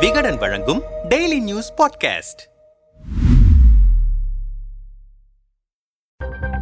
விகடன் வழங்கும் daily news podcast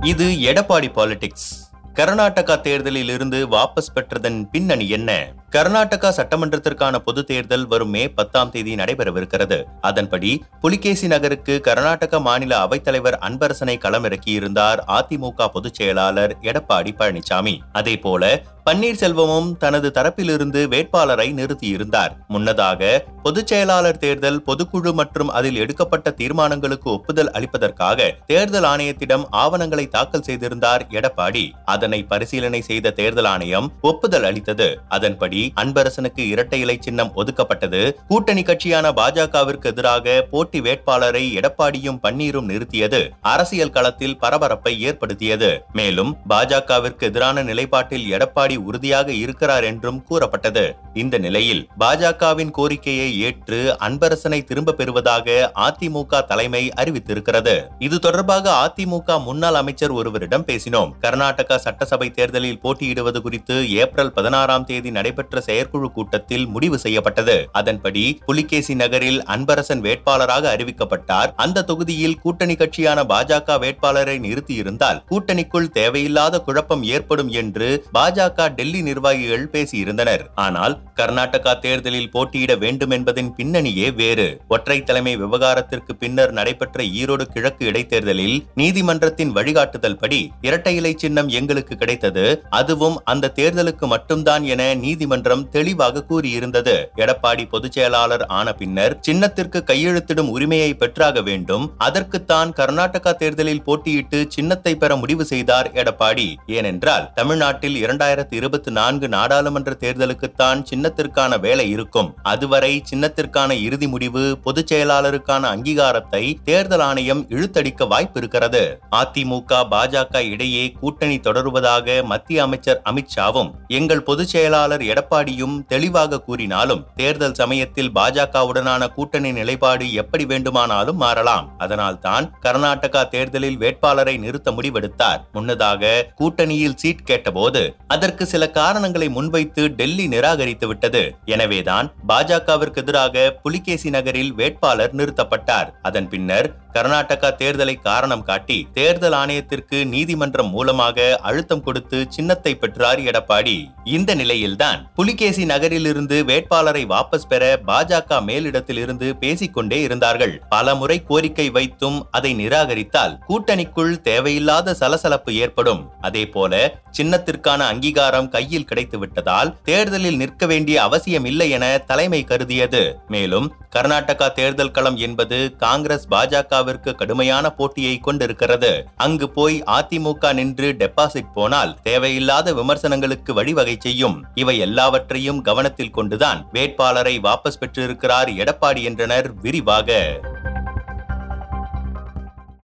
இது Edappadi politics Karnataka தேர்தலில் இருந்து வாபஸ் பெற்றதன் பின்னணி என்ன? கர்நாடகா சட்டமன்றத்திற்கான பொது தேர்தல் வரும் மே பத்தாம் தேதி நடைபெறவிருக்கிறது. அதன்படி புலிகேசி நகருக்கு கர்நாடக மாநில அவைத்தலைவர் அன்பரசனை களமிறக்கியிருந்தார் அதிமுக பொதுச் செயலாளர் எடப்பாடி பழனிசாமி. அதே போல பன்னீர்செல்வமும் தனது தரப்பிலிருந்து வேட்பாளரை நிறுத்தியிருந்தார். முன்னதாக பொதுச் செயலாளர் தேர்தல் பொதுக்குழு மற்றும் அதில் எடுக்கப்பட்ட தீர்மானங்களுக்கு ஒப்புதல் அளிப்பதற்காக தேர்தல் ஆணையத்திடம் ஆவணங்களை தாக்கல் செய்திருந்தார் எடப்பாடி. அதனை பரிசீலனை செய்த தேர்தல் ஆணையம் ஒப்புதல் அளித்தது. அதன்படி அன்பரசனுக்கு இரட்டை இலை சின்னம் ஒதுக்கப்பட்டது. கூட்டணி கட்சியான பாஜகவிற்கு எதிராக போட்டி வேட்பாளரை எடப்பாடியும் பன்னீரும் நிறுத்தியது. அரசியல் களத்தில் பரபரப்பை ஏற்படுத்தியது. மேலும் பாஜகவிற்கு எதிரான நிலைப்பாட்டில் எடப்பாடி உறுதியாக இருக்கிறார் என்றும் கூறப்பட்டது. இந்த நிலையில் பாஜகவின் கோரிக்கையை ஏற்று அன்பரசனை திரும்ப பெறுவதாக அதிமுக தலைமை அறிவித்திருக்கிறது. இது தொடர்பாக அதிமுக முன்னாள் அமைச்சர் ஒருவரிடம் பேசினோம். கர்நாடகா சட்டசபை தேர்தலில் போட்டியிடுவது குறித்து ஏப்ரல் பதினாறாம் தேதி நடைபெற்ற செயற்குழு கூட்டத்தில் முடிவு செய்யப்பட்டது. அதன்படி புலிகேசி நகரில் அன்பரசன் வேட்பாளராக அறிவிக்கப்பட்டார். அந்த தொகுதியில் கூட்டணி கட்சியான பாஜக வேட்பாளரை நிறுத்தியிருந்தால் கூட்டணிக்குள் தேவையில்லாத குழப்பம் ஏற்படும் என்று பாஜக டெல்லி நிர்வாகிகள் பேசியிருந்தனர். ஆனால் கர்நாடகா தேர்தலில் போட்டியிட வேண்டும் என்பதின் பின்னணியே வேறு. ஒற்றை தலைமை விவகாரத்திற்கு பின்னர் நடைபெற்ற ஈரோடு கிழக்கு இடைத்தேர்தலில் நீதிமன்றத்தின் வழிகாட்டுதல் படி இரட்டை இலை சின்னம் எங்களுக்கு கிடைத்தது. அதுவும் அந்த தேர்தலுக்கு மட்டும்தான் என நீதிமன்றம் தெளிவாக கூறியிருந்தது. எடப்பாடி பொதுச் செயலாளர் ஆன பின்னர் சின்னத்திற்கு கையெழுத்திடும் உரிமையை பெற்றாக வேண்டும். அதற்குத்தான் கர்நாடகா தேர்தலில் போட்டியிட்டு சின்னத்தை பெற முடிவு செய்தார் எடப்பாடி. ஏனென்றால் தமிழ்நாட்டில் இரண்டாயிரத்தி இருபத்தி நான்கு நாடாளுமன்ற தேர்தலுக்குத்தான் சின்னத்திற்கான வேலை இருக்கும். அதுவரை சின்னத்திற்கான இறுதி முடிவு பொதுச் செயலாளருக்கான அங்கீகாரத்தை தேர்தல் ஆணையம் இழுத்தடிக்க வாய்ப்பு இருக்கிறது அதிமுக பாஜக இடையே கூட்டணி தொடருவதாக மத்திய அமைச்சர் அமித்ஷாவும் எங்கள் பொதுச் செயலாளர் எடப்பாடியும் தெளிவாக கூறினாலும் தேர்தல் சமயத்தில் பாஜகவுடனான கூட்டணி நிலைப்பாடு எப்படி வேண்டுமானாலும் மாறலாம். அதனால் தான் கர்நாடகா தேர்தலில் வேட்பாளரை நிறுத்த முடிவெடுத்தார். முன்னதாக கூட்டணியில் சீட் கேட்டபோது அதற்கு சில காரணங்களை முன்வைத்து டெல்லி நிராகரித்து விட்டது. எனவேதான் பாஜகவிற்கு எதிராக புலிகேசி நகரில் வேட்பாளர் நிறுத்தப்பட்டார். அதன் பின்னர் கர்நாடகா தேர்தலை காரணம் காட்டி தேர்தல் ஆணையத்திற்கு நீதிமன்றம் மூலமாக அழுத்தம் கொடுத்து சின்னத்தை பெற்றார் எடப்பாடி. இந்த நிலையில்தான் புலிகேசி நகரிலிருந்து வேட்பாளரை வாபஸ் பெற பாஜக மேலிடத்தில் இருந்து பேசிக்கொண்டே இருந்தார்கள். பல முறை கோரிக்கை வைத்தும் அதை நிராகரித்தால் கூட்டணிக்குள் தேவையில்லாத சலசலப்பு ஏற்படும். அதே போல சின்னத்திற்கான அங்கீகாரம் கையில் கிடைத்து விட்டதால் தேர்தலில் நிற்க வேண்டிய அவசியம் இல்லை என தலைமை கருதியது. மேலும் கர்நாடகா தேர்தல் களம் என்பது காங்கிரஸ் பாஜகவிற்கு கடுமையான போட்டியை கொண்டிருக்கிறது. அங்கு போய் அதிமுக நின்று டெபாசிட் போனால் தேவையில்லாத விமர்சனங்களுக்கு வழிவகை செய்யும். இவை எல்லாவற்றையும் கவனத்தில் கொண்டுதான் வேட்பாளரை வாபஸ் பெற்றிருக்கிறார் எடப்பாடி என்றனர் விரிவாக.